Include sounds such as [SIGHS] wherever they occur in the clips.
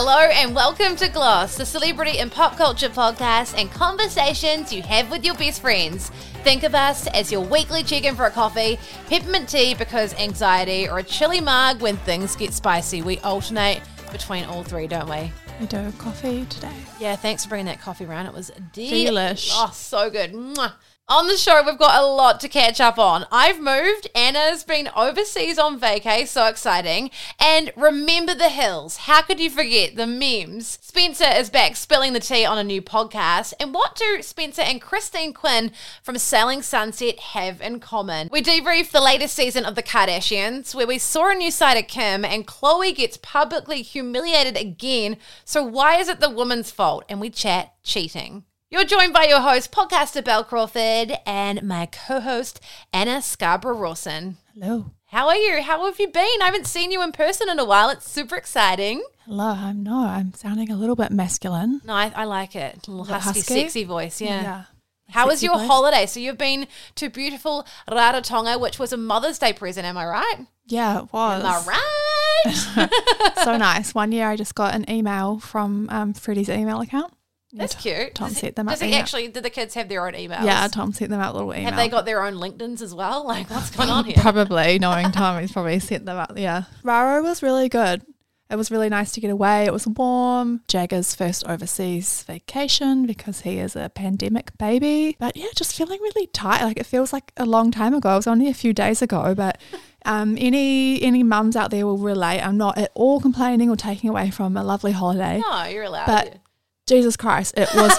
Hello and welcome to Gloss, the celebrity and pop culture podcast and conversations you have with your best friends. Think of us as your weekly check in for a coffee, peppermint tea because anxiety, or a chilly mug when things get spicy. We alternate between all three, don't we? We do coffee today. Yeah, thanks for bringing that coffee around. It was Delish. Oh, so good. Mwah. On the show, we've got a lot to catch up on. I've moved. Anna's been overseas on vacay. So exciting. And remember the hills. How could you forget the memes? Spencer is back spilling the tea on a new podcast. And what do Spencer and Christine Quinn from Selling Sunset have in common? We debrief the latest season of The Kardashians, where we saw a new side of Kim and Khloe gets publicly humiliated again. So why is it the woman's fault? And we chat cheating. You're joined by your host, podcaster Bel Crawford, and my co host, Anna Scarborough Rawson. Hello. How are you? How have you been? I haven't seen you in person in a while. It's super exciting. Hello. I'm no, I'm sounding a little bit masculine. No, I, I like it. A little husky, husky? sexy voice. Yeah. How was your voice. holiday? So you've been to beautiful Rarotonga, which was a Mother's Day present. Am I right? Yeah, it was. Am I right? [LAUGHS] so nice. One year I just got an email from um, Freddie's email account. That's cute. Tom does set them up. does he actually? Did the kids have their own emails? Yeah, Tom set them out a little email. Have they got their own LinkedIn's as well? [LAUGHS] Like, what's going on here? Probably, knowing Tom, he's probably set them up. Yeah. Raro was really good. It was really nice to get away. It was warm. Jagger's first overseas vacation because he is a pandemic baby. But yeah, just feeling really tight. Like it feels like a long time ago. It was only a few days ago. But um, any any mums out there will relate. I'm not at all complaining or taking away from a lovely holiday. No, you're allowed. But. Jesus Christ, it was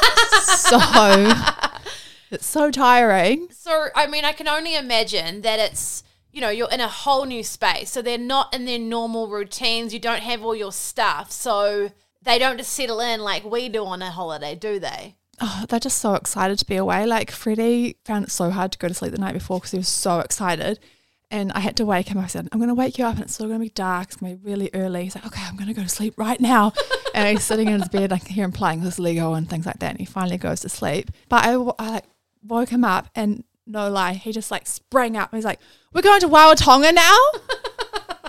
so [LAUGHS] it's so tiring. So, I mean, I can only imagine that it's, you know, you're in a whole new space. So they're not in their normal routines. You don't have all your stuff. So they don't just settle in like we do on a holiday, do they? Oh, they're just so excited to be away. Like Freddie found it so hard to go to sleep the night before because he was so excited. And I had to wake him. I said, I'm going to wake you up and it's still going to be dark. It's going to be really early. He's like, okay, I'm going to go to sleep right now. [LAUGHS] and he's sitting in his bed. I can hear him playing with his Lego and things like that. And he finally goes to sleep. But I like woke him up and no lie, he just like sprang up. He's like, we're going to Wawatonga now? [LAUGHS]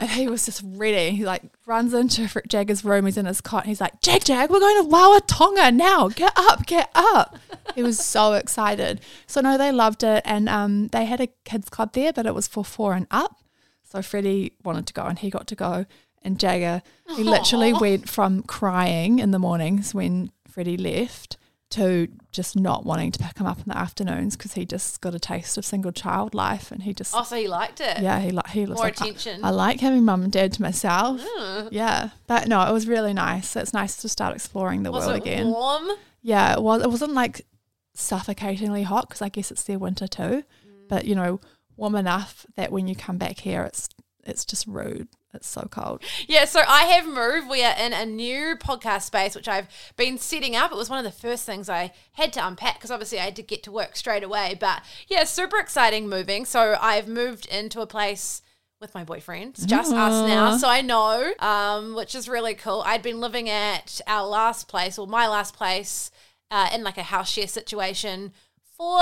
and he was just ready. He like runs into Jagger's room. He's in his cot. And he's like, Jag, Jag, we're going to Wawatonga now. Get up, get up. he was so excited. So no, they loved it. And um, they had a kids club there, but it was for four and up. So Freddie wanted to go and he got to go. And Jagger, he literally went from crying in the mornings when Freddie left to just not wanting to pick him up in the afternoons because he just got a taste of single child life and he just Oh, so he liked it. yeah, he like he was More like, I- attention. I, like having mum and dad to myself. Mm. Yeah, but no, it was really nice. It's nice to start exploring the Was world it again. warm? Yeah, it was. It wasn't like suffocatingly hot because I guess it's their winter too. Mm. But you know, warm enough that when you come back here, it's it's just rude. It's so cold. Yeah, so I have moved. We are in a new podcast space, which I've been setting up. It was one of the first things I had to unpack because obviously I had to get to work straight away. But yeah, super exciting moving. So I've moved into a place with my boyfriend. It's just us now. So I know, um, which is really cool. I'd been living at our last place, or my last place, uh, in like a house share situation for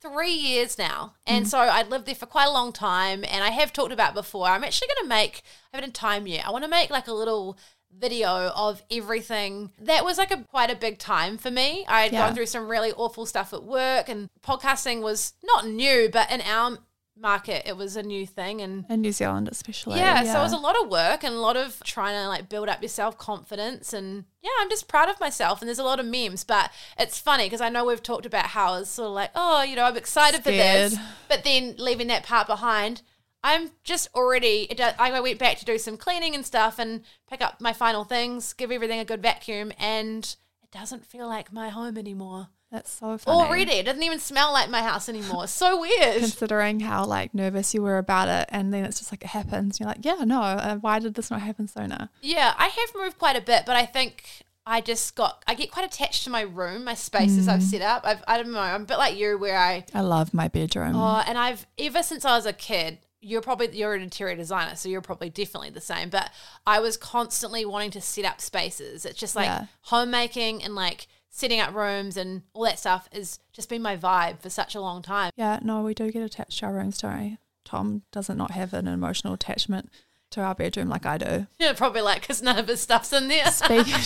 three years now. And mm-hmm. so I'd lived there for quite a long time. And I have talked about before, I'm actually going to make, I haven't had time yet. I want to make like a little video of everything that was like a quite a big time for me i had Yeah. gone through some really awful stuff at work and podcasting was not new but in our market it was a new thing and In New Zealand, especially. yeah, so it was a lot of work and a lot of trying to like build up your self confidence. And yeah, I'm just proud of myself. And there's a lot of memes, but it's funny because I know we've talked about how it's sort of like, oh, you know, I'm excited for this, but then leaving that part behind. I'm just already. I went back to do some cleaning and stuff and pick up my final things, give everything a good vacuum, and it doesn't feel like my home anymore. That's so funny. Already, it doesn't even smell like my house anymore. So weird. [LAUGHS] Considering how like nervous you were about it, and then it's just like it happens. You're like, yeah, no. Uh, why did this not happen sooner? Yeah, I have moved quite a bit, but I think I just got I get quite attached to my room, my spaces I've set up. I've I don't know, I'm a bit like you where I I love my bedroom. oh and I've ever since I was a kid, you're probably you're an interior designer, so you're probably definitely the same. But I was constantly wanting to set up spaces. It's just like Yeah. homemaking and like setting up rooms and all that stuff has just been my vibe for such a long time. yeah, no, we do get attached to our rooms, don't we? Tom doesn't not have an emotional attachment to our bedroom like I do. [LAUGHS] Yeah, probably like because none of his stuff's in there. Speaking, [LAUGHS]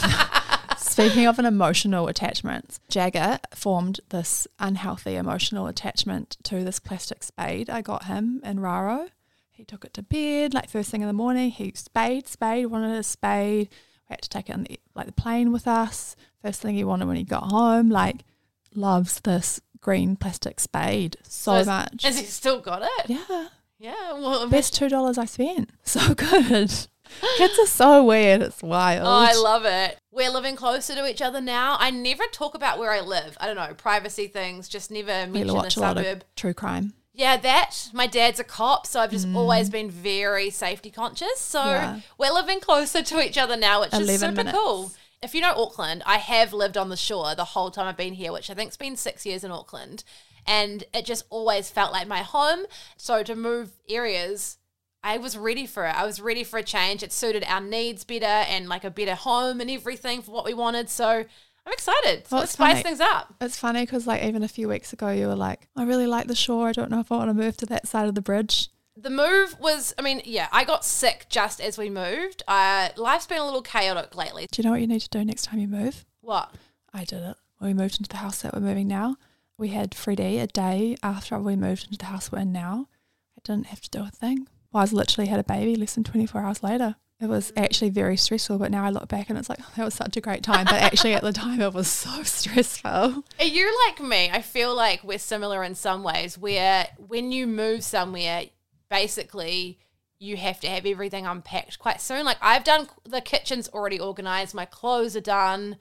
[LAUGHS] speaking of an emotional attachment, Jagger formed this unhealthy emotional attachment to this plastic spade I got him in Raro. He took it to bed like first thing in the morning. He spade, spade, wanted a spade. We had to take it on the like the plane with us. First thing he wanted when he got home, like loves this green plastic spade so is- much. Has he still got it? Yeah, Yeah. Well, best two dollars I spent. [LAUGHS] So good. [GASPS] Kids are so weird. It's wild. Oh, I love it. We're living closer to each other now. I never talk about where I live. I don't know, privacy things, just never we mention the watch a lot suburb. of true crime. Yeah, that. My dad's a cop, so I've just always been very safety conscious. So Mm. Yeah. we're living closer to each other now, which is super minutes. cool. If you know Auckland, I have lived on the shore the whole time I've been here, which I think's been six years in Auckland. And it just always felt like my home. So to move areas, I was ready for it. I was ready for a change. It suited our needs better and like a better home and everything for what we wanted. So I'm excited. Well, let's spice funny. things up. It's funny because like even a few weeks ago you were like, I really like the shore. I don't know if I want to move to that side of the bridge. the move was i mean yeah i got sick just as we moved uh, life's been a little chaotic lately Do you know what you need to do next time you move? what I did it. When we moved into the house that we're moving now, we had Freddie a day after we moved into the house we're in now. I didn't have to do a thing. Well, I was literally had a baby less than 24 hours later. It was actually very stressful, but now I look back and it's like, oh, [LAUGHS] that was such a great time. But actually, at the [LAUGHS] time, it was so [LAUGHS] stressful. are you like me i feel like we're similar in some ways where when you move somewhere basically you have to have everything unpacked quite soon like i've done the kitchen's already organized my clothes are done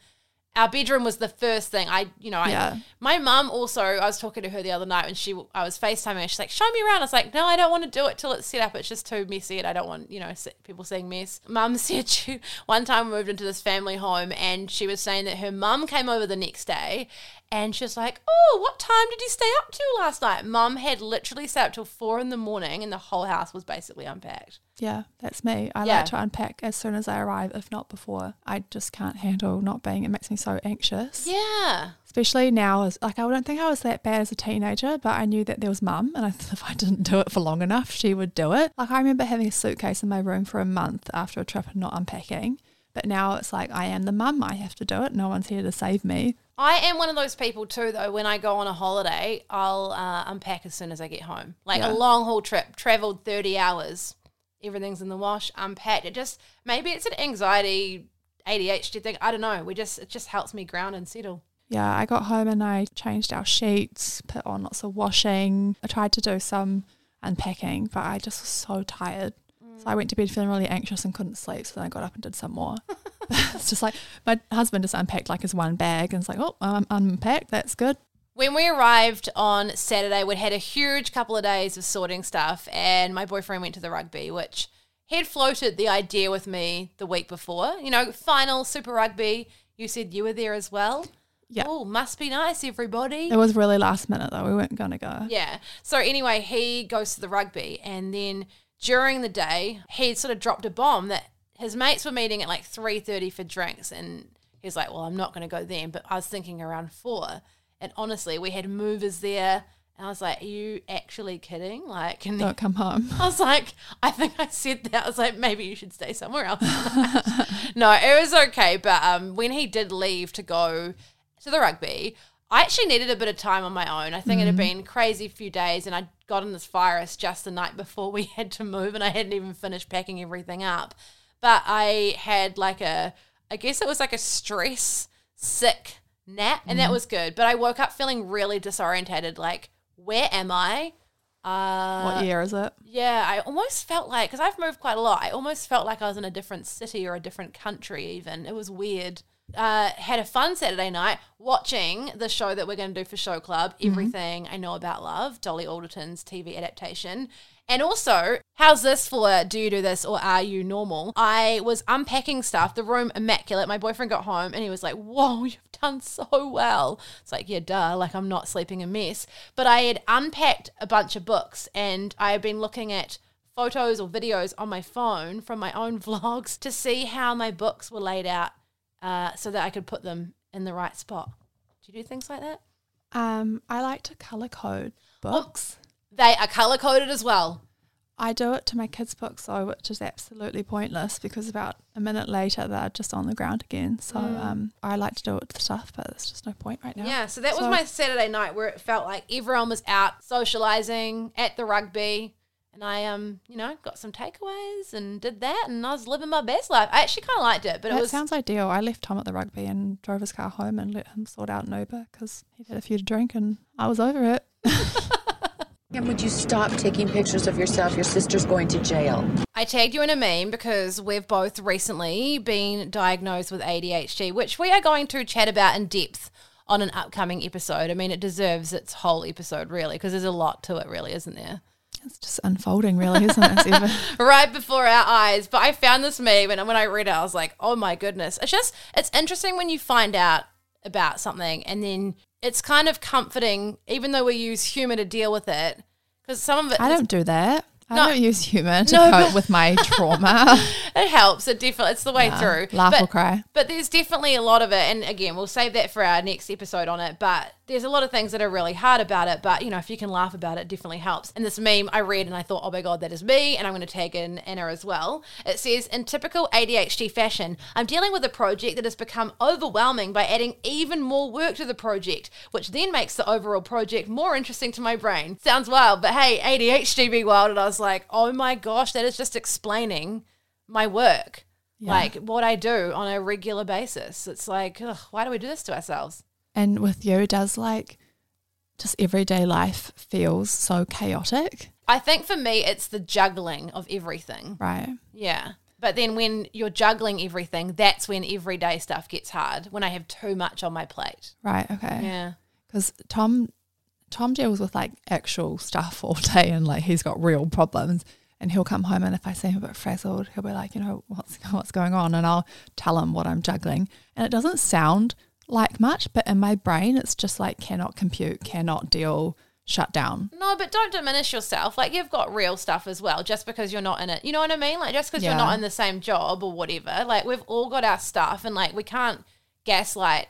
our bedroom was the first thing I, you know, I, Yeah. my mum also, I was talking to her the other night when she, I was FaceTiming her. She's like, show me around. I was like, no, I don't want to do it till it's set up. It's just too messy and I don't want, you know, people seeing mess. Mum [LAUGHS] said she, one time we moved into this family home and she was saying that her mum came over the next day and she's like, oh, what time did you stay up till last night? Mum had literally stayed up till four in the morning and the whole house was basically unpacked. Yeah, that's me. I Yeah. like to unpack as soon as I arrive, if not before. I just can't handle not being. It makes me so anxious. Yeah. Especially now, as like I don't think I was that bad as a teenager, but I knew that there was mum, and I thought [LAUGHS] if I didn't do it for long enough, she would do it. Like I remember having a suitcase in my room for a month after a trip and not unpacking. But now it's like I am the mum. I have to do it. No one's here to save me. I am one of those people too, though. When I go on a holiday, I'll uh, unpack as soon as I get home. Like Yeah. a long haul trip, traveled 30 hours, everything's in the wash, unpacked. It just, maybe it's an anxiety, ADHD thing. I don't know. We just, it just helps me ground and settle. Yeah, I got home and I changed our sheets, put on lots of washing. I tried to do some unpacking, but I just was so tired. So I went to bed feeling really anxious and couldn't sleep. So then I got up and did some more. [LAUGHS] it's just like my husband just unpacked like his one bag and it's like, oh, I'm unpacked. That's good. When we arrived on Saturday, we'd had a huge couple of days of sorting stuff, and my boyfriend went to the rugby, which he'd floated the idea with me the week before. You know, final Super Rugby. You said you were there as well. Yeah. Oh, must be nice, everybody. It was really last minute though. We weren't going to go. Yeah. So anyway, he goes to the rugby, and then during the day, he sort of dropped a bomb that his mates were meeting at like three thirty for drinks, and he's like, "Well, I'm not going to go then." But I was thinking around four, and honestly, we had movers there, and I was like, "Are you actually kidding?" Like, and Don't come home. [LAUGHS] I was like, I think I said that. I was like, maybe you should stay somewhere else. [LAUGHS] no, it was okay. But um, when he did leave to go to the rugby, I actually needed a bit of time on my own. I think it had been crazy few days, and I'd gotten this virus just the night before we [LAUGHS] had to move, and I hadn't even finished packing everything up. But I had like a, I guess it was like a stress sick nap, and that was good. But I woke up feeling really disorientated. Like, where am I? Uh, what year is it? yeah, I almost felt like because I've moved quite a lot. I almost felt like I was in a different city or a different country. Even it was weird. Uh, had a fun Saturday night watching the show that we're going to do for Show Club, Everything I Know About Love, Dolly Alderton's TV adaptation. And also, how's this for do you do this or are you normal? I was unpacking stuff, the room immaculate. My boyfriend got home and he was like, Whoa, [LAUGHS] you've done so well. It's like, yeah, duh, like I'm not sleeping a mess. But I had unpacked a bunch of books and I had been looking at photos or videos on my phone from my own [LAUGHS] vlogs to see how my books were laid out uh, so that I could put them in the right spot. Do you do things like that? Um, I like to color code books. They are color coded as well. I do it to my kids' books though, which is absolutely pointless because about a minute later they're just on the ground again. So um, I like to do it with stuff, but there's just no point right now. Yeah, so that was my Saturday night where it felt like everyone was out socializing at the rugby. And I, um, you know, got some takeaways and did that, and I was living my best life. I actually kind of liked it, but that it was sounds ideal. I left Tom at the rugby and drove his car home and let him sort out an Uber because he'd had a few to drink and I was over it. [LAUGHS] And would you stop taking pictures of yourself? Your sister's going to jail. I tagged you in a meme because we've both recently been diagnosed with ADHD, which we are going to chat about in depth on an upcoming episode. I mean, it deserves its whole episode, really, because there's a lot to it, really, isn't there? It's just unfolding, really, isn't it? [LAUGHS] Right before our eyes. But I found this meme, and when I read it, I was like, "Oh my goodness!" It's just it's interesting when you find out about something, and then it's kind of comforting, even though we use humor to deal with it, because some of it I don't do that. I No. don't use humor to No, cope with my [LAUGHS] trauma. it helps. It definitely it's the way Yeah. through. Laugh but, or cry. But there's definitely a lot of it, and again, we'll save that for our next episode on it. But there's a lot of things that are really hard about it. But you know, if you can laugh about it, it definitely helps. And this meme I read, and I thought, oh my god, that is me, and I'm going to tag in Anna as well. It says, in typical ADHD fashion, I'm dealing with a project that has become overwhelming by adding even more work to the project, which then makes the overall project more interesting to my brain. Sounds wild, but hey, ADHD be wild, and I was like, oh my gosh, that is just explaining my work. Yeah. Like what I do on a regular basis. It's like, ugh, why do we do this to ourselves? And with you, does like just everyday life feels so chaotic, I think for me, it's the juggling of everything. right? Yeah. But then when you're juggling everything, that's when everyday stuff gets hard, when I have too much on my plate. Right. Okay. Yeah. Because Tom, Tom deals with like actual stuff all day, and like he's got real problems. And he'll come home, and if I see him a bit frazzled, he'll be like, you know, what's [LAUGHS] what's going on, and I'll tell him what I'm juggling. And it doesn't sound like much, but in my brain, it's just like cannot compute, cannot deal, shut down. No, but don't diminish yourself. Like you've got real stuff as well, just because you're not in it. You know what I mean? Like just because you're not in the same job or whatever. Like we've all got our stuff, and like we can't gaslight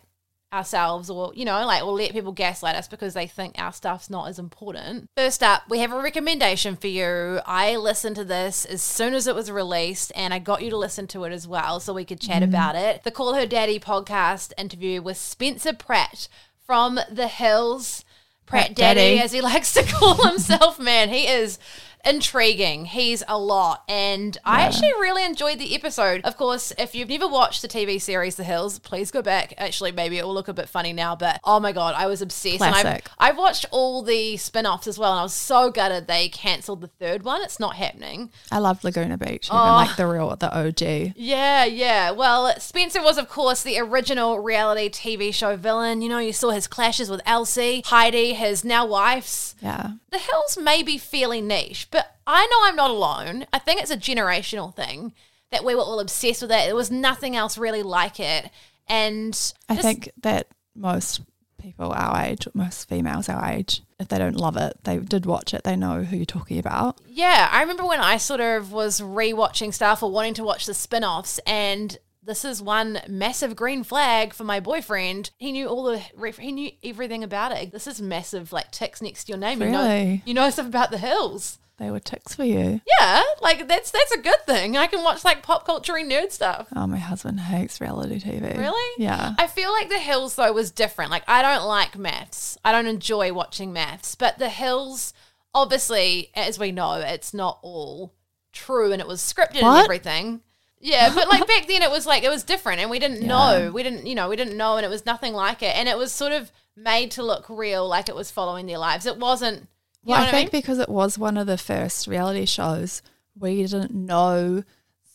ourselves or you know like or let people gaslight us because they think our stuff's not as important. First up we have a recommendation for you. I listened to this as soon as it was released and i got you to listen to it as well so we could chat mm-hmm. about it. The call her daddy podcast interview with spencer pratt from the hills. Pratt, Pratt daddy, Daddy. as he [LAUGHS] likes to call himself man. He is intriguing. He's a lot. And I actually really enjoyed the episode. Of course, if you've never watched the TV series The Hills, please go back. Actually, maybe it will look a bit funny now, but oh my God, I was obsessed. And Classic. I've, I've watched all the spin offs as well, and I was so gutted they cancelled the third one. It's not happening. I loved Laguna Beach, even Oh. like the real, the OG. Yeah, yeah. Well, Spencer was, of course, the original reality TV show villain. You know, you saw his clashes with LC, Heidi, his now wife's. Yeah. The Hills may be fairly niche, I know I'm not alone. I think it's a generational thing that we were all obsessed with it. There was nothing else really like it. And I this- think that most people our age, most females our age, if they don't love it, they did watch it, they know who you're talking about. Yeah, I remember when I sort of was rewatching stuff or wanting to watch the spin offs, and this is one massive green flag for my boyfriend. He knew all the, ref- he knew everything about it. This is massive, like ticks next to your name. You know, Really? you know stuff about the hills. They were ticks for you. Yeah, like that's that's a good thing. I can watch like pop culture and nerd stuff. Oh, my husband hates reality TV. Really? Yeah. I feel like The Hills though was different. Like I don't like maths. I don't enjoy watching maths, but The Hills obviously as we know, it's not all true and it was scripted and everything. Yeah, but like back then it was like it was different and we didn't Yeah. know. We didn't, you know, we didn't know and it was nothing like it and it was sort of made to look real like it was following their lives. It wasn't you know I think I mean? because it was one of the first reality shows, we didn't know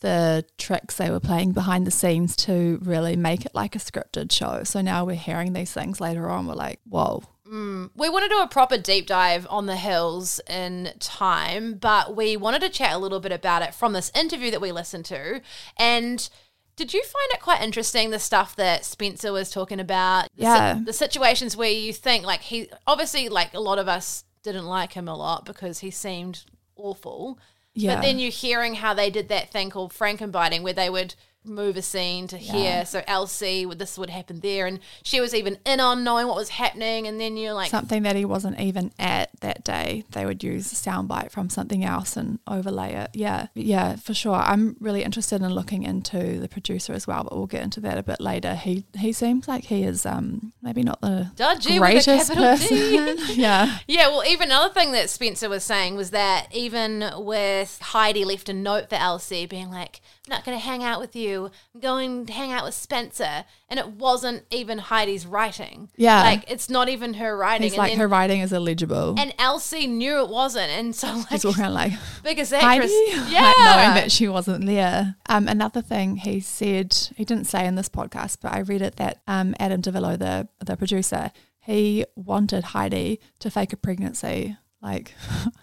the tricks they were playing behind the scenes to really make it like a scripted show. So now we're hearing these things later on. We're like, whoa. Mm. We want to do a proper deep dive on the hills in time, but we wanted to chat a little bit about it from this interview that we listened to. And did you find it quite interesting the stuff that Spencer was talking about? The Yeah. the situations where you think like he obviously like a lot of us didn't like him a lot because he seemed awful. Yeah. But then you're hearing how they did that thing called Frankenbiting where they would move a scene to here. So LC, would this would happen there and she was even in on knowing what was happening and then you're like something that he wasn't even at that day. They would use a soundbite from something else and overlay it. Yeah, yeah, for sure. I'm really interested in looking into the producer as well, but we'll get into that a bit later. He he seems like he is um maybe not the Dodgy greatest person. [LAUGHS] yeah, Yeah, well, even another thing that Spencer was saying was that even with Heidi left a note for LC, being like, not going to hang out with you, I'm going to hang out with Spencer. And it wasn't even Heidi's writing. Yeah. Like, it's not even her writing. It's and like then- her writing is illegible. And LC knew it wasn't. And so, like, He's walking around like [LAUGHS] biggest Heidi, [LAUGHS] actress. Yeah. like, knowing that she wasn't there. Um, another thing he said, he didn't say in this podcast, but I read it that um, Adam DiVello, the the producer, he wanted Heidi to fake a pregnancy. Like,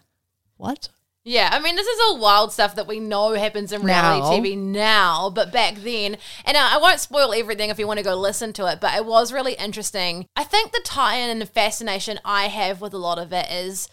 [LAUGHS] what? Yeah, I mean, this is all wild stuff that we know happens in reality Now. TV now, but back then, and I I won't spoil everything if you want to go listen to it, but it was really interesting. I think the tie in and the fascination I have with a lot of it is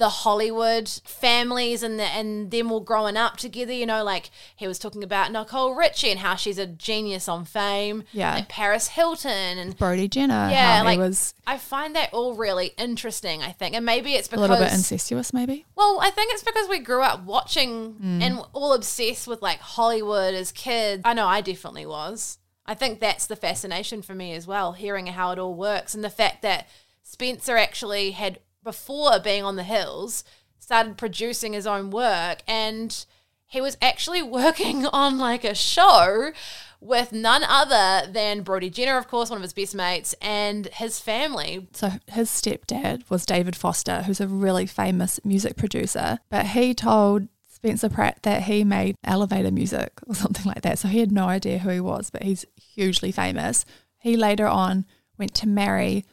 the Hollywood families and the, and them all growing up together. You know, like he was talking about Nicole Richie and how she's a genius on fame. Yeah. like Paris Hilton and Brody Jenner, yeah, how like he was I find that all really interesting. I think, and maybe it's a because little bit incestuous, maybe. well, I think it's because we grew up watching Mm. and all obsessed with like Hollywood as kids. I know I definitely was. I think that's the fascination for me as well, hearing how it all works and the fact that Spencer actually had, before being on the hills, started producing his own work and he was actually [LAUGHS] working on like a show with none other than Brody Jenner, of course, one of his best mates, and his family. So his stepdad was David Foster, who's a really famous music producer. But he told Spencer Pratt that he made elevator music or something like that. So he had no idea who he was, but he's hugely famous. He later on went to marry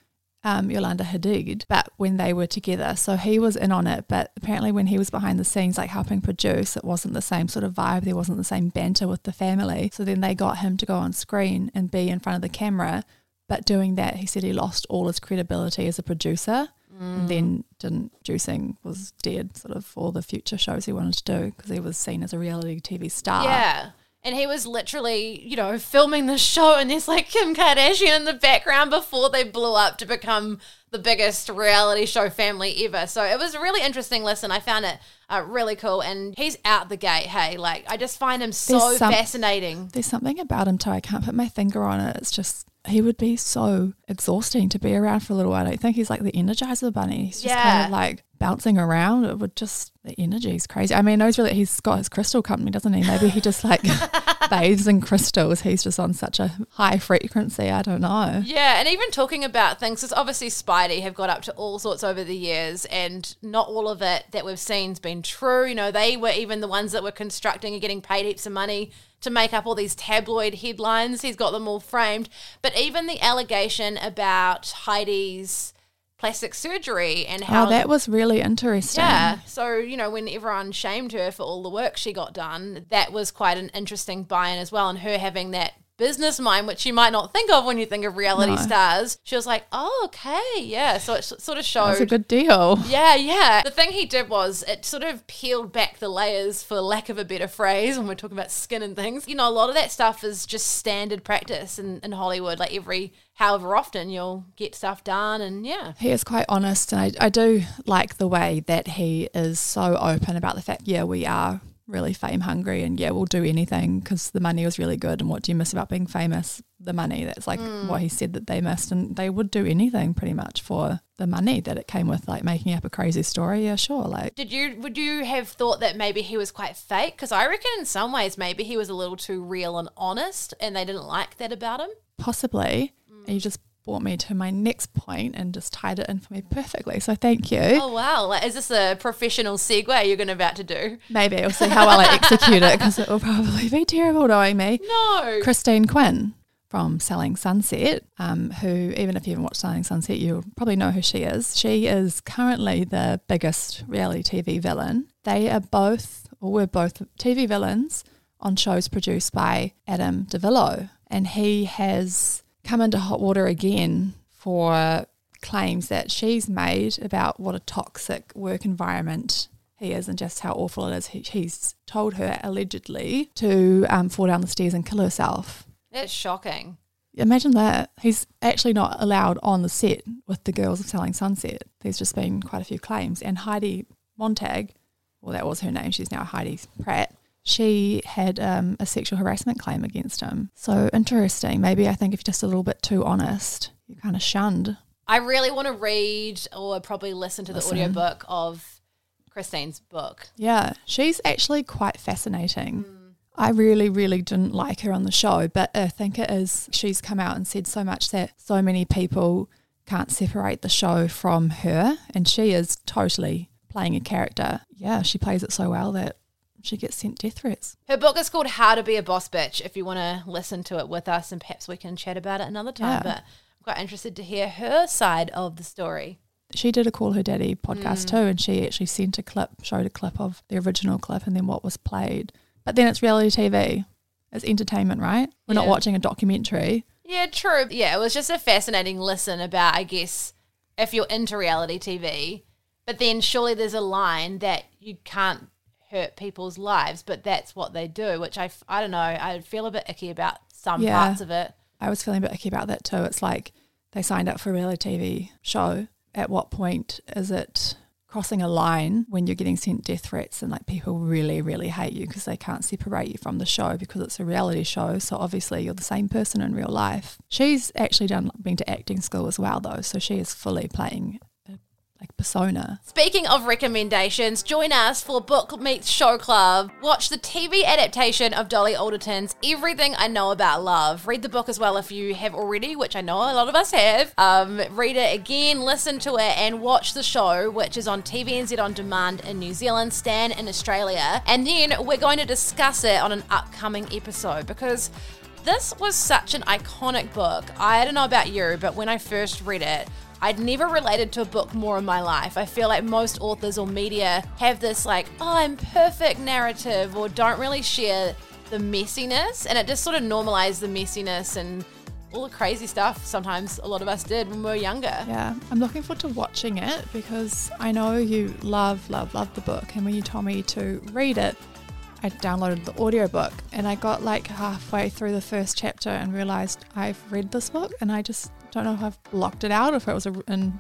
um, Yolanda Hadid, but when they were together. So he was in on it, but apparently when he was behind the scenes, like helping produce, it wasn't the same sort of vibe. There wasn't the same banter with the family. So then they got him to go on screen and be in front of the camera. But doing that, he said he lost all his credibility as a producer. And then didn't producing was dead, sort of for all the future shows he wanted to do because he was seen as a reality TV star. Yeah. And he was literally, you know, filming the show, and there's like Kim Kardashian in the background before they blew up to become the biggest reality show family ever. So it was a really interesting listen. I found it uh, really cool, and he's out the gate. Hey, like I just find him so some- fascinating. There's something about him too. I can't put my finger on it. It's just he would be so exhausting to be around for a little while. I don't think he's like the Energizer Bunny. He's just kind of like bouncing around. It would just the energy is crazy. I mean, I knows really he's got his crystal company, doesn't he? Maybe he just like [LAUGHS] bathes in crystals. He's just on such a high frequency. I don't know. Yeah, and even talking about things, because obviously Speidi have got up to all sorts over the years, and not all of it that we've seen's been true. You know, they were even the ones that were constructing and getting paid heaps of money to make up all these tabloid headlines. He's got them all framed. But even the allegation about Heidi's plastic surgery and oh, how Oh, that was really interesting. yeah. So, you know, when everyone shamed her for all the work she got done, that was quite an interesting buy in as well. And her having that business mind, which you might not think of when you think of reality No. stars, she was like, oh, okay. Yeah. So it sort of showed. That's a good deal. Yeah, yeah. The thing he did was it sort of peeled back the layers, for lack of a better phrase, when we're talking about skin and things. You know, a lot of that stuff is just standard practice in, in Hollywood. Like every however often you'll get stuff done, and yeah. He is quite honest, and I, I do like the way that he is so open about the fact, yeah, we are really fame hungry, and yeah, we'll do anything because the money was really good. And what do you miss about being famous? The money. That's like mm. what he said that they missed, and they would do anything pretty much for the money that it came with, like making up a crazy story. Yeah, sure. Like, Did you would you have thought that maybe he was quite fake? Because I reckon in some ways maybe he was a little too real and honest, and they didn't like that about him. possibly, mm. and you just brought me to my next point and just tied it in for me perfectly. So thank you. Oh wow! Is this a professional segue you're going to about to do? Maybe we'll see how well I execute it because it will probably be terrible knowing me. No. Christine Quinn from Selling Sunset, um, who, even if you haven't watched Selling Sunset, you'll probably know who she is. She is currently the biggest reality TV villain. They are both, or were both, TV villains on shows produced by Adam DiVello. And he has come into hot water again for claims that she's made about what a toxic work environment he is and just how awful it is. He, he's told her allegedly to um, fall down the stairs and kill herself. That's shocking. Imagine that. He's actually not allowed on the set with the girls of Selling Sunset. There's just been quite a few claims. And Heidi Montag, well, that was her name, she's now Heidi Pratt, she had um, a sexual harassment claim against him. So interesting. Maybe I think if you're just a little bit too honest, you're kind of shunned. I really want to read or probably listen to the Listen. audiobook of Christine's book. Yeah, she's actually quite fascinating. I really, really didn't like her on the show, but I think it is she's come out and said so much that so many people can't separate the show from her, and she is totally playing a character. Yeah, she plays it so well that she gets sent death threats. Her book is called How to Be a Boss Bitch. If you want to listen to it with us, and perhaps we can chat about it another time. Yeah. But I'm quite interested to hear her side of the story. She did a Call Her Daddy podcast mm. too, and she actually sent a clip, showed a clip of the original clip and then what was played. But then it's reality TV. It's entertainment, right? We're not watching a documentary. Yeah, true. Yeah, it was just a fascinating listen about, I guess, if you're into reality TV, but then surely there's a line that you can't hurt people's lives, but that's what they do, which I, I don't know, I feel a bit icky about some Yeah. parts of it. I was feeling a bit icky about that too. It's like they signed up for a reality TV show. At what point is it crossing a line when you're getting sent death threats and like people really, really hate you because they can't separate you from the show because it's a reality show. So obviously you're the same person in real life. She's actually done been to acting school as well though, so she is fully playing like persona. Speaking of recommendations, join us for Book Meets Show Club. Watch the TV adaptation of Dolly Alderton's Everything I Know About Love. Read the book as well if you have already, which I know a lot of us have. Um, read it again, listen to it, and watch the show, which is on TVNZ on demand in New Zealand, Stan in Australia. And then we're going to discuss it on an upcoming episode because this was such an iconic book. I don't know about you, but when I first read it, I'd never related to a book more in my life. I feel like most authors or media have this like, oh, I'm perfect narrative or don't really share the messiness. And it just sort of normalized the messiness and all the crazy stuff sometimes a lot of us did when we were younger. Yeah, I'm looking forward to watching it because I know you love, love, love the book. And when you told me to read it, I downloaded the audiobook and I got like halfway through the first chapter and realized I've read this book and I just don't know if I've blocked it out, or if it was a, in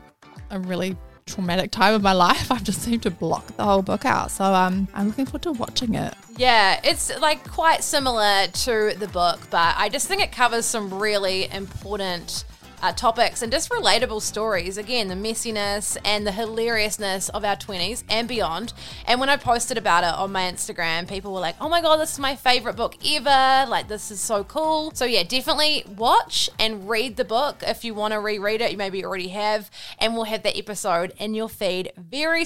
a really traumatic time of my life. [LAUGHS] I've just seemed to block the whole book out. So um, I'm looking forward to watching it. Yeah, it's like quite similar to the book, but I just think it covers some really important uh, topics and just relatable stories. Again, the messiness and the hilariousness of our 20s and beyond. And when I posted about it on my Instagram, people were like, oh my God, this is my favorite book ever. Like, this is so cool. So, yeah, definitely watch and read the book if you want to reread it. You maybe already have. And we'll have that episode in your feed very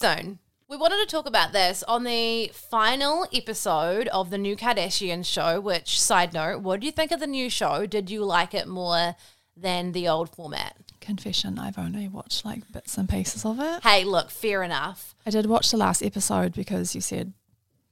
Zone. We wanted to talk about this on the final episode of the new Kardashian show, which, side note, what do you think of the new show? Did you like it more than the old format? Confession, I've only watched like bits and pieces of it. Hey, look, fair enough. I did watch the last episode because you said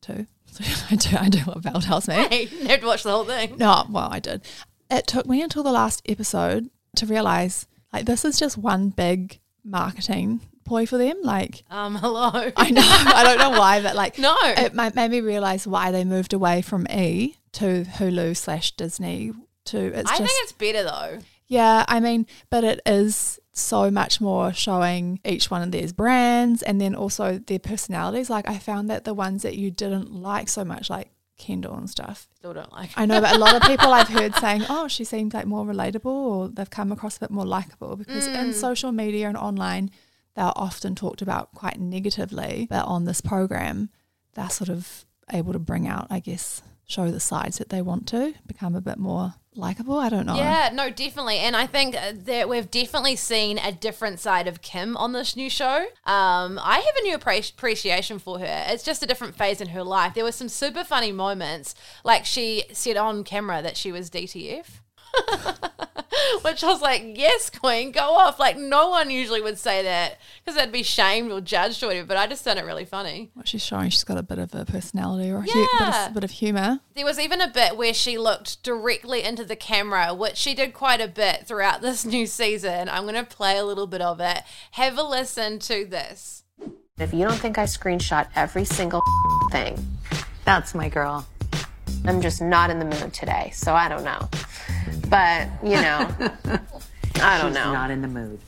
to. So [LAUGHS] I do, I do what Bel tells me. Hey, you have to watch the whole thing. No, well, I did. It took me until the last episode to realize like this is just one big marketing ploy for them. Like, Um, [LAUGHS] hello. I know, I don't know why, but like, No. it made me realize why they moved away from E to Hulu slash Disney. To it's I just think it's better though. yeah, I mean, but it is so much more showing each one of theirs brands and then also their personalities. Like I found that the ones that you didn't like so much, like Kendall and stuff. Still don't like. I know, but a lot of people I've heard [LAUGHS] saying, "Oh, she seems like more relatable," or they've come across a bit more likable because in social media and online, they're often talked about quite negatively. But on this program, they're sort of able to bring out, I guess, show the sides that they want to become a bit more likable. I don't know. Yeah, no, definitely. And I think uh, that we've definitely seen a different side of Kim on this new show. Um, I have a new appre- appreciation for her. It's just a different phase in her life. There were some super funny moments, like she said on camera that she was DTF. [LAUGHS] [LAUGHS] Which I was like, yes, Queen, go off. Like, no one usually would say that because they'd be shamed or judged or whatever, but I just found it really funny. What she's showing, she's got a bit of a personality or a, hu- bit, Yeah. of, a bit of humor. There was even a bit where she looked directly into the camera, which she did quite a bit throughout this [LAUGHS] new season. I'm going to play a little bit of it. Have a listen to this. If you don't think I screenshot every single [LAUGHS] thing, That's my girl. I'm just not in the mood today. So I don't know. But, you know, [LAUGHS] I don't She's know. not in the mood.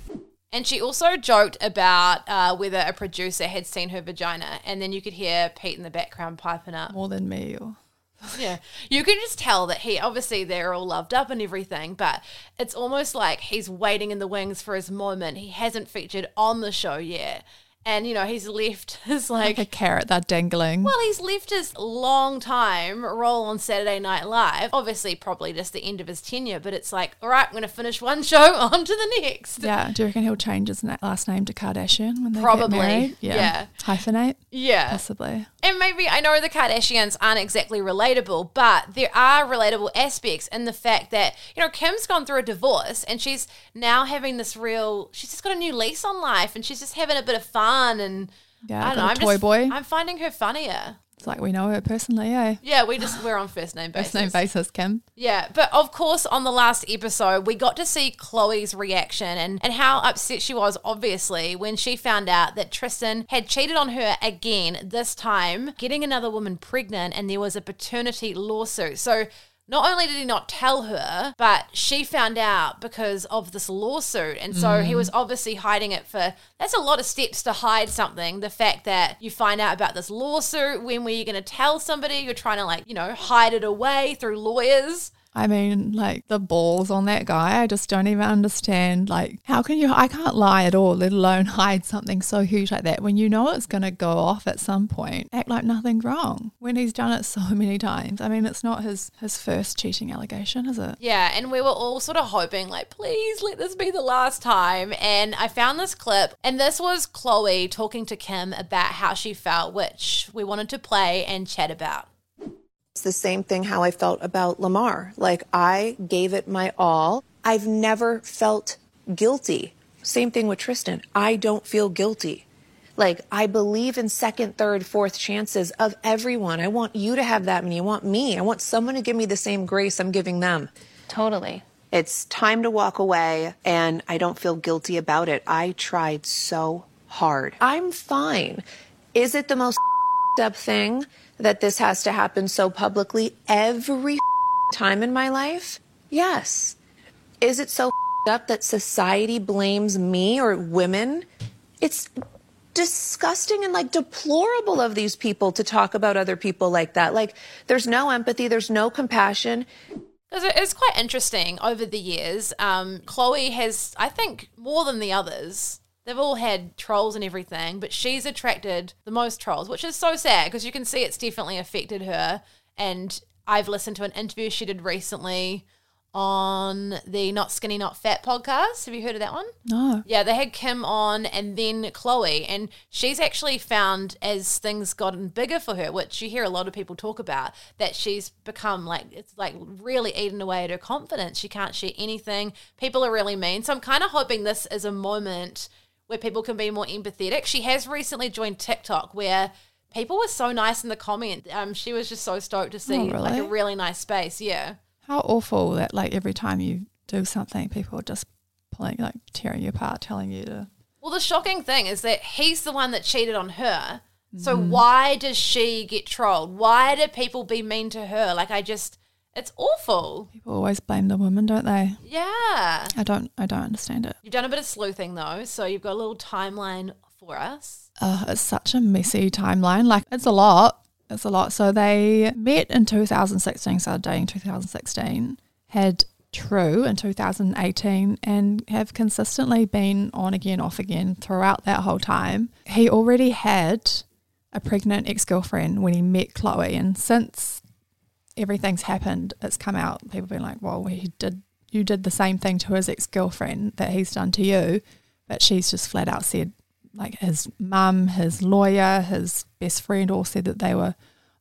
And she also joked about uh, whether a producer had seen her vagina, and then you could hear Pete in the background piping up. More than me, or [LAUGHS] Yeah. You can just tell that he obviously they're all loved up and everything, but it's almost like he's waiting in the wings for his moment. He hasn't featured on the show yet. And you know, he's left [LAUGHS] his like, like a carrot they're dangling. well, he's left his long time role on Saturday Night Live. Obviously, probably just the end of his tenure, but it's like, all right, I'm going to finish one [LAUGHS] show, on to the next. yeah, do you reckon he'll change his last name to Kardashian when they Probably, get married? yeah. hyphenate Yeah. possibly. And maybe I know the Kardashians aren't exactly relatable, but there are relatable aspects in the fact that, you know, Kim's gone through a divorce and she's now having this real she's just got a new lease on life and she's just having a bit of fun and Yeah, I don't know, a I'm toy just, boy. I'm finding her funnier. It's like we know her personally, yeah. Yeah, we just we're on first name basis. First name basis, Kim. Yeah, but of course, on the last episode, we got to see Khloe's reaction and, and how upset she was, obviously, when she found out that Tristan had cheated on her again, this time getting another woman pregnant, and there was a paternity lawsuit. So, not only did he not tell her, but she found out because of this lawsuit. And so he mm. was obviously hiding it for that's a lot of steps to hide something. The fact that you find out about this lawsuit, when were you going to tell somebody? You're trying to, like, you know, hide it away through lawyers. I mean, like the balls on that guy. I just don't even understand. Like, how can you? I can't lie at all, let alone [LAUGHS] hide something so huge like that when you know it's going to go off at some point. Act like nothing's wrong when he's done it so [LAUGHS] many times. I mean, it's not his his first cheating allegation, is it? Yeah, and we were all sort of hoping, like, please let this be the last time. And I found this clip, and this was Khloe talking to Kim about how she felt, which we wanted to play and chat about. It's the same thing how I felt about Lamar. Like I gave it my all. I've never felt guilty. Same thing with Tristan. I don't feel guilty. Like I believe in second, third, fourth chances of everyone. I want you to have that many. I want me. I want someone to give me the same grace I'm giving them. Totally. It's time to walk away and I don't feel guilty about it. I tried so hard. I'm fine. Is it the most [LAUGHS] up thing that this has to happen so publicly every [LAUGHS] time in my life? Yes. Is it so [LAUGHS] up that society blames me or women? It's disgusting and like deplorable of these people to talk about other people like that. Like there's no empathy, there's no compassion. It's quite interesting over the years. Um, Khloe has, I think, more than the others. They've all had trolls and everything, but she's attracted the most trolls, which is so sad because you can see it's definitely affected her. And I've listened to an interview she did recently on the Not Skinny Not Fat podcast. Have you heard of that one? No. Yeah, they had Kim on and then Khloe, and she's actually found as things gotten bigger for her, which you hear a lot of people talk about, that she's become like it's like really eaten away at her confidence. She can't share anything. People are really mean. So I'm kind of hoping this is a moment where people can be more empathetic. She has recently joined TikTok where people were so nice in the comment. Um, she was just so stoked to see Oh, like a really? really nice space. Yeah. How awful that like every time you do something, people are just pulling like tearing you apart, telling you to. Well, the shocking thing is that he's the one that cheated on her. So Mm-hmm. why does she get trolled? Why do people be mean to her? Like I just it's awful. People always blame the woman, don't they? Yeah. I don't. I don't understand it. You've done a bit of sleuthing though, so you've got a little timeline for us. Uh, it's such a messy timeline. Like it's a lot. It's a lot. So they met in 2016, started dating 2016, had True in 2018, and have consistently been on again, off again throughout that whole time. He already had a pregnant ex girlfriend when he met Khloe, and since everything's happened, it's come out. People have been like, "Well, he did. You did the same thing to his ex girlfriend that he's done to you," but she's just flat out said, like his mum, his lawyer, his best friend all said that they were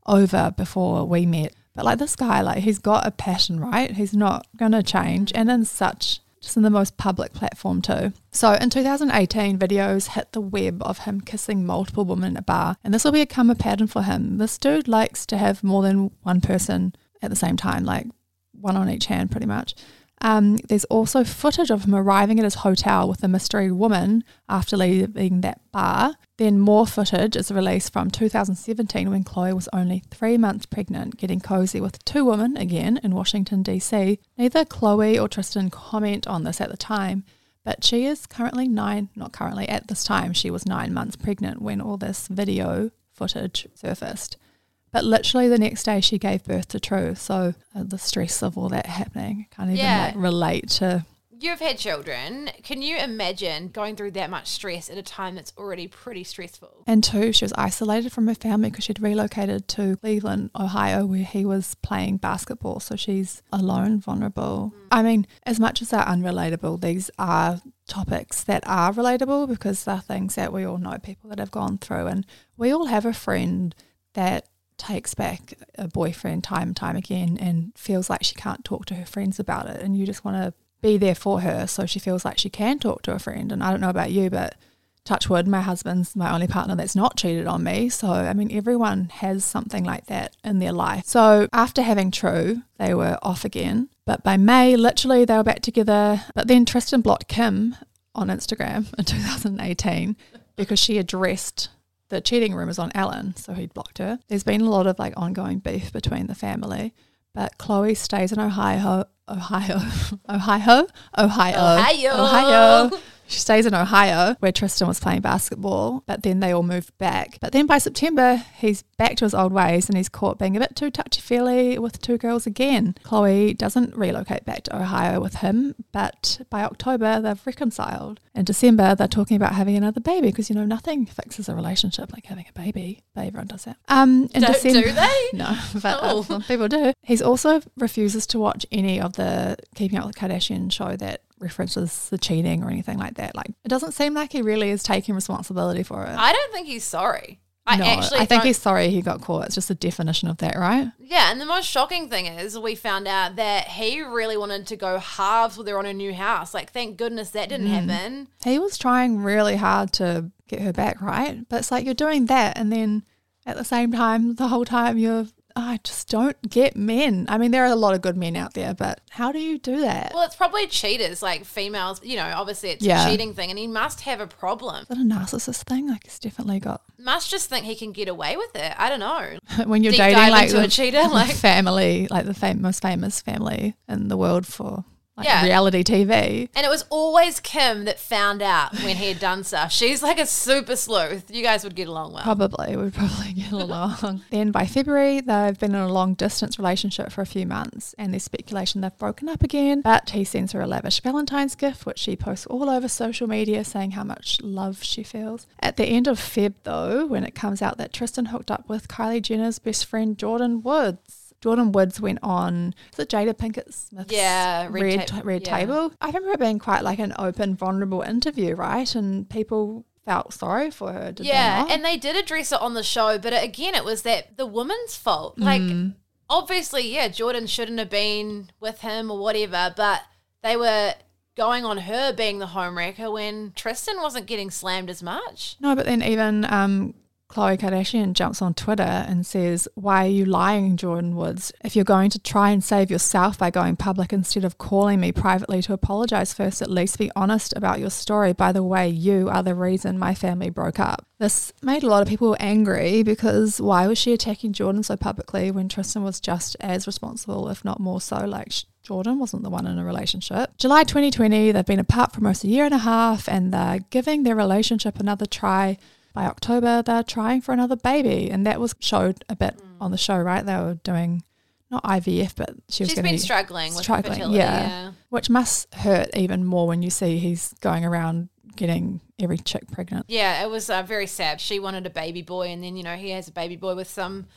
over before we met. But like this guy, like he's got a passion, right? He's not gonna change, and in such just in the most public platform too. So in 2018, videos hit the web of him kissing multiple women in a bar, and this will become a pattern for him. This dude likes to have more than one person at the same time, like one on each hand, pretty much. Um, there's also footage of him arriving at his hotel with a mystery woman after leaving that bar. Then more footage is released from 2017 when Khloe was only three months pregnant, getting cozy with two women again in Washington, D.C. Neither Khloe or Tristan comment on this at the time, but she is currently nine, not currently, at this time, she was nine months pregnant when all this video footage surfaced. But literally the next day, she gave birth to True. So uh, the stress of all that happening can't even Yeah. like relate to. You've had children. Can you imagine going through that much stress at a time that's already pretty stressful? And two, she was isolated from her family because she'd relocated to Cleveland, Ohio, where he was playing basketball. So she's alone, vulnerable. I mean, as much as they're unrelatable, these are topics that are relatable because they're things that we all know people that have gone through. And we all have a friend that takes back a boyfriend time and time again and feels like she can't talk to her friends about it. And you just want to be there for her so she feels like she can talk to a friend. And I don't know about you, but touch wood, my husband's my only partner that's not cheated on me. So, I mean, everyone has something like that in their life. So, after having True, they were off again. But by May, literally, they were back together. But then Tristan blocked Kim on Instagram in [LAUGHS] 2018 because she addressed the cheating rumors on Ellen. So, he'd blocked her. There's been a lot of like ongoing beef between the family. But Khloe stays in Ohio, Ohio, [LAUGHS] Ohio, Ohio, Ohio. Ohio. She stays in Ohio where Tristan was playing basketball, but then they all moved back. But then by September, he's back to his old ways and he's caught being a bit too touchy feely with two girls again. Khloe doesn't relocate back to Ohio with him, but by October, they've reconciled. In December, they're talking about having another baby because, you know, nothing fixes a relationship like having a baby, but everyone does that. Um, in Don't- December, do they? [LAUGHS] No, but Oh. uh, people do. He's also refuses to watch any of the Keeping Up with the Kardashian show that references the cheating or anything like that. Like, it doesn't seem like he really is taking responsibility for it. I don't think he's sorry. I no, actually I think he's sorry he got caught. It's just a definition of that, right? Yeah, and the most shocking thing is we found out that he really wanted to go halves with her on a new house. Like, thank goodness that didn't Mm. happen. He was trying really hard to get her back, right? But it's like you're doing that, and then at the same time, the whole time you're. I just don't get men. I mean, there are a lot of good men out there, but how do you do that? Well, it's probably cheaters, like females. You know, obviously it's Yeah. a cheating thing, and he must have a problem. Is that a narcissist thing? Like, it's definitely got Must just think he can get away with it. I don't know. [LAUGHS] when you're Deep dating like into the, a cheater, [LAUGHS] like- family, like the fam- most famous family in the world for like Yeah. reality TV. And it was always Kim that found out when he had done stuff. She's like a super sleuth. You guys would get along well. Probably would probably get along. then by February, they've been in a long distance relationship for a few months, and there's speculation they've broken up again. But he sends her a lavish Valentine's gift, which she posts all over social media, saying how much love she feels. At the end of Feb, though, when it comes out that Tristan hooked up with Kylie Jenner's best friend Jordyn Woods. Jordyn Woods went on, is it Jada Pinkett Smith's Yeah, Red Red, Ta- Red yeah. Table? I remember it being quite like an open, vulnerable interview, right? And people felt sorry for her. Did they yeah, and they did address it on the show, but again, it was that the woman's fault. Like, Mm. obviously, yeah, Jordyn shouldn't have been with him or whatever, but they were going on her being the homewrecker when Tristan wasn't getting slammed as much. No, but then even um, Khloe Kardashian jumps on Twitter and says, Why are you lying, Jordyn Woods? If you're going to try and save yourself by going public instead of calling me privately to apologize first, at least be honest about your story. By the way, you are the reason my family broke up. This made a lot of people angry because why was she attacking Jordyn so publicly when Tristan was just as responsible, if not more so? Like, Jordyn wasn't the one in a relationship. July 2020, they've been apart for almost a year and a half and they're giving their relationship another try by October, they're trying for another baby. And that was showed a bit mm. on the show, right? They were doing not IVF, but she was She's been struggling, struggling with fertility, yeah, yeah. Which must hurt even more when you see he's going around getting every chick pregnant. Yeah, it was uh, very sad. She wanted a baby boy, and then, you know, he has a baby boy with some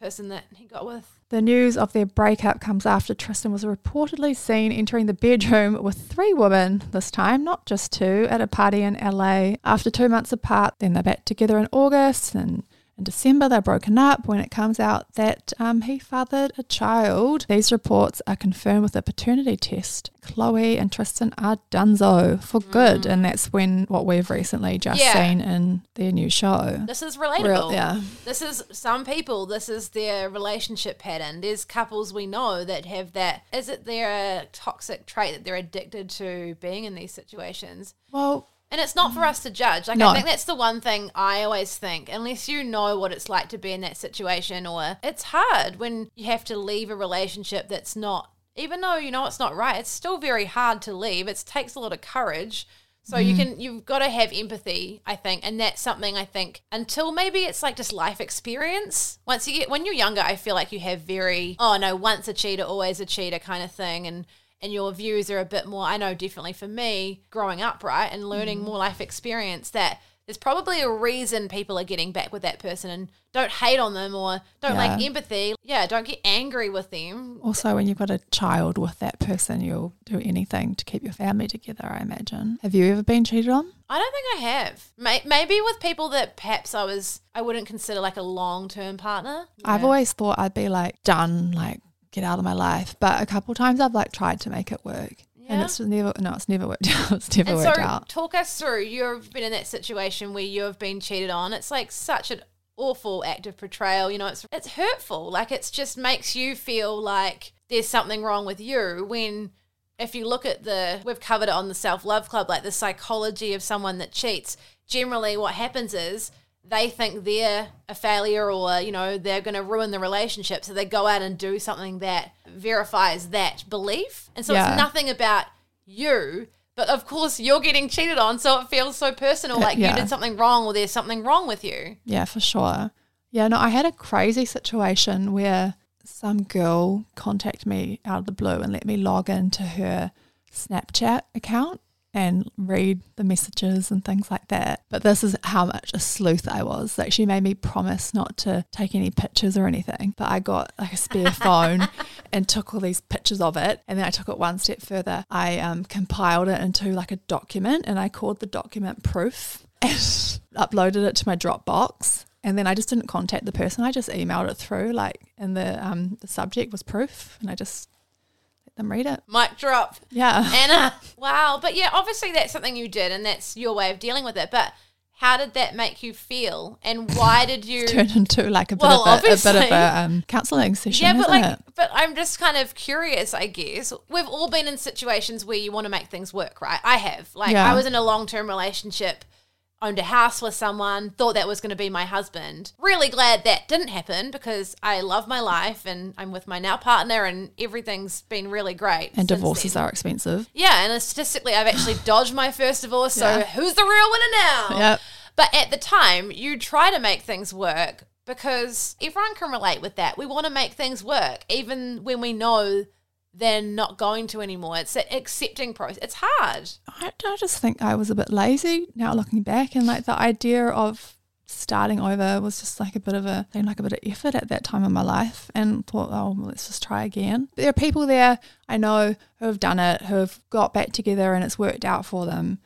person that he got with. The news of their breakup comes after Tristan was reportedly seen entering the bedroom with three women, this time, not just two, at a party in LA. After two months apart, then they're back together in August and in December, they're broken up when it comes out that um, he fathered a child. These reports are confirmed with a paternity test. Khloe and Tristan are donezo for good. Mm. And that's when what we've recently just yeah. seen in their new show. This is relatable. Real, yeah. This is some people, this is their relationship pattern. There's couples we know that have that. Is it their toxic trait that they're addicted to being in these situations? Well, and it's not for us to judge. Like, no. I think that's the one thing I always think. Unless you know what it's like to be in that situation, or it's hard when you have to leave a relationship that's not, even though you know it's not right, it's still very hard to leave. It takes a lot of courage. So mm. you can you've got to have empathy, I think, and that's something I think until maybe it's like just life experience. Once you get when you're younger, I feel like you have very oh no, once a cheater, always a cheater kind of thing, and and your views are a bit more I know definitely for me growing up right and learning mm. more life experience that there's probably a reason people are getting back with that person and don't hate on them or don't yeah. like empathy. Yeah, don't get angry with them. Also, when you've got a child with that person, you'll do anything to keep your family together, I imagine. Have you ever been cheated on? I don't think I have. Maybe with people that perhaps I was, I wouldn't consider like a long term partner. Yeah. I've always thought I'd be like done, like get out of my life. But a couple times I've like tried to make it work. Yeah. And it's never no, it's never worked out. [LAUGHS] It's never and worked so out. Talk us through. You've been in that situation where you have been cheated on. It's like such an awful act of portrayal. You know, it's it's hurtful. Like it's just makes you feel like there's something wrong with you when if you look at the we've covered it on the self love club, like the psychology of someone that cheats, generally what happens is they think they're a failure or you know they're going to ruin the relationship so they go out and do something that verifies that belief and so yeah. it's nothing about you but of course you're getting cheated on so it feels so personal uh, like yeah. you did something wrong or there's something wrong with you yeah for sure yeah no i had a crazy situation where some girl contacted me out of the blue and let me log into her snapchat account and read the messages and things like that. But this is how much a sleuth I was. Like she made me promise not to take any pictures or anything. But I got like a spare [LAUGHS] phone and took all these pictures of it. And then I took it one step further. I um, compiled it into like a document and I called the document proof [LAUGHS] and uploaded it to my Dropbox. And then I just didn't contact the person. I just emailed it through, like, and the um the subject was proof, and I just them read it. Mic drop. Yeah. Anna. Wow. But yeah, obviously that's something you did and that's your way of dealing with it. But how did that make you feel and why did you [LAUGHS] turn into like a bit well, of a, a, bit of a um, counseling session yeah but like it? but i'm just kind of curious i guess we've all been in situations where you want to make things work right i have like yeah. i was in a long-term relationship owned a house with someone, thought that was going to be my husband. Really glad that didn't happen because I love my life and I'm with my now partner and everything's been really great. And divorces then. are expensive. Yeah, and statistically, I've actually [SIGHS] dodged my first divorce. So yeah. who's the real winner now? Yep. But at the time, you try to make things work because everyone can relate with that. We want to make things work, even when we know than not going to anymore. It's an accepting process. It's hard. I, I just think I was a bit lazy now looking back, and like the idea of starting over was just like a bit of a like a bit of effort at that time in my life and thought oh well, let's just try again but there are people there i know who have done it who have got back together and it's worked out for them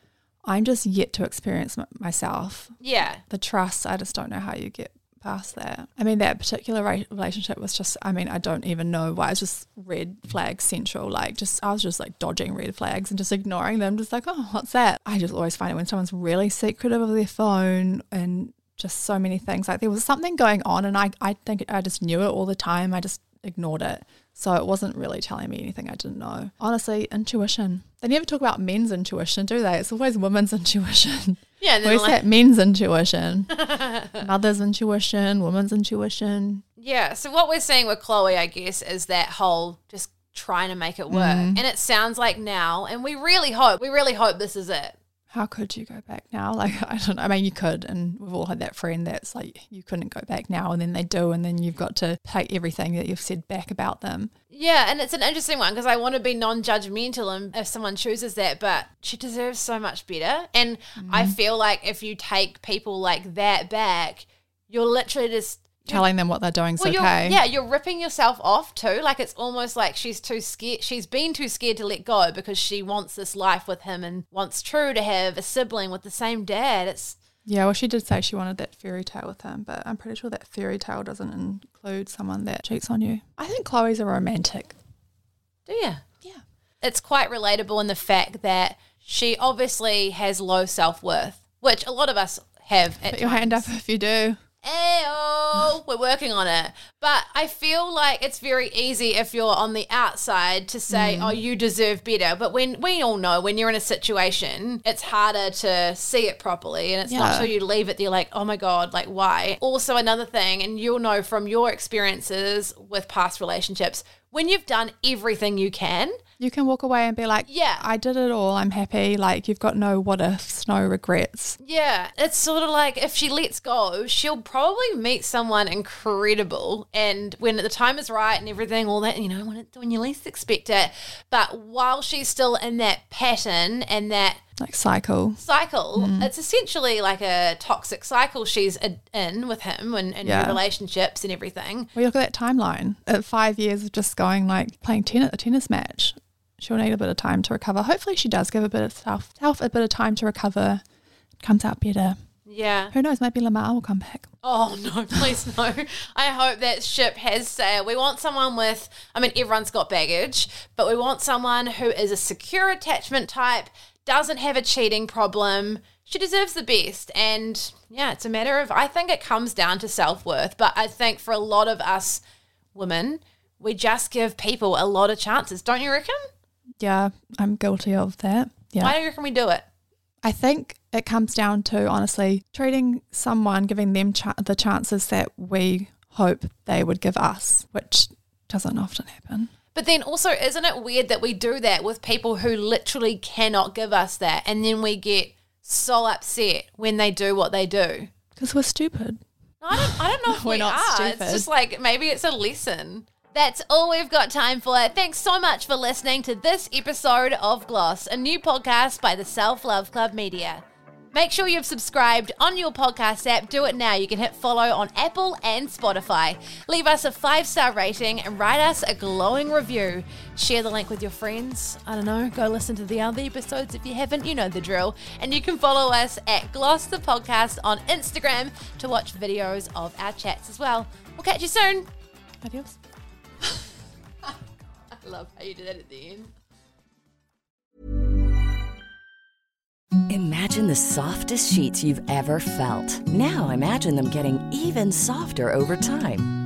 i'm just yet to experience myself yeah the trust i just don't know how you get past that. I mean, that particular relationship was just, I mean, I don't even know why. It was just red flag central. Like, just, I was just like dodging red flags and just ignoring them, just like, oh, what's that? I just always find it when someone's really secretive of their phone and just so many things. Like there was something going on, and I I think I just knew it all the time. I just ignored it. So it wasn't really telling me anything I didn't know. Honestly, intuition. They never talk about men's intuition, do they? It's always women's [LAUGHS] intuition. Yeah, Where's like- that men's intuition? [LAUGHS] Mother's intuition, woman's intuition. Yeah. So what we're seeing with Khloe, I guess, is that whole just trying to make it work. Mm-hmm. And it sounds like now, and we really hope, we really hope this is it. How could you go back now? [LAUGHS] Like I don't know. I mean, you could, and we've all had that friend that's like you couldn't go back now, and then they do, and then you've got to take everything that you've said back about them. Yeah, and it's an interesting one because I want to be non-judgmental and if someone chooses that, but she deserves so much better. And I Mm-hmm. feel like if you take people like that back, you're literally just Telling them what they're doing Well, you're, okay. yeah, you're ripping yourself off too. Like it's almost like she's too scared. She's been too scared to let go because she wants this life with him and wants True to have a sibling with the same dad. It's Yeah, well, she did say she wanted that fairy tale with him, but I'm pretty sure that fairy tale doesn't include someone that cheats on you. I think Khloe's a romantic. do you? Yeah. It's quite relatable in the fact that she obviously has low self worth, which a lot of us have. At Put your hand up if you do. Ayo, we're working on it. But I feel like it's very easy if you're on the outside to say, mm. oh, you deserve better. But when we all know when you're in a situation, it's harder to see it properly. And it's not until you leave it, that you're like, oh my God, like why? Also, another thing, and you'll know from your experiences with past relationships, when you've done everything you can, You can walk away and be like, Yeah. I did it all. I'm happy. Like, you've got no what ifs, no regrets. Yeah, it's sort of like if she lets go, she'll probably meet someone incredible. And when the time is right and everything, all that, you know, when, it, when you least expect it. But while she's still in that pattern and that Like, cycle. cycle, Mm-hmm. it's essentially like a toxic cycle she's in- with him and, and Yeah. relationships and everything. Well, look at that timeline. At five years of just going, like, playing tennis, a tennis match, she'll need a bit of time to recover. Hopefully, she does give a bit of self, self a bit of time to recover. Comes out better. Yeah. Who knows? Maybe Lamar will come back. Oh no, [LAUGHS] please no. I hope that ship has sailed. We want someone with I mean everyone's got baggage, but we want someone who is a secure attachment type, doesn't have a cheating problem. She deserves the best. And yeah, it's a matter of I think it comes down to self-worth, but I think for a lot of us women, we just give people a lot of chances, don't you reckon? Yeah, I'm guilty of that. Yeah. Why do you reckon we do it? I think it comes down to honestly treating someone, giving them ch- the chances that we hope they would give us, which doesn't often happen. But then also, isn't it weird that we do that with people who literally cannot give us that, and then we get so upset when they do what they do? Because we're stupid. I don't, I don't know [LAUGHS] if We're we not are. stupid. It's just like maybe it's a lesson. That's all we've got time for. Thanks so much for listening to this episode of Gloss, a new podcast by the Self Love Club Media. Make sure you've subscribed on your podcast app. Do it now. You can hit follow on Apple and Spotify. Leave us a five star rating and write us a glowing review. Share the link with your friends. I don't know, go listen to the other episodes if you haven't. You know the drill. And you can follow us at Gloss the Podcast on Instagram to watch videos of our chats as well. We'll catch you soon. Adios. I love how you did that at the end. Imagine the softest sheets you've ever felt. Now imagine them getting even softer over time.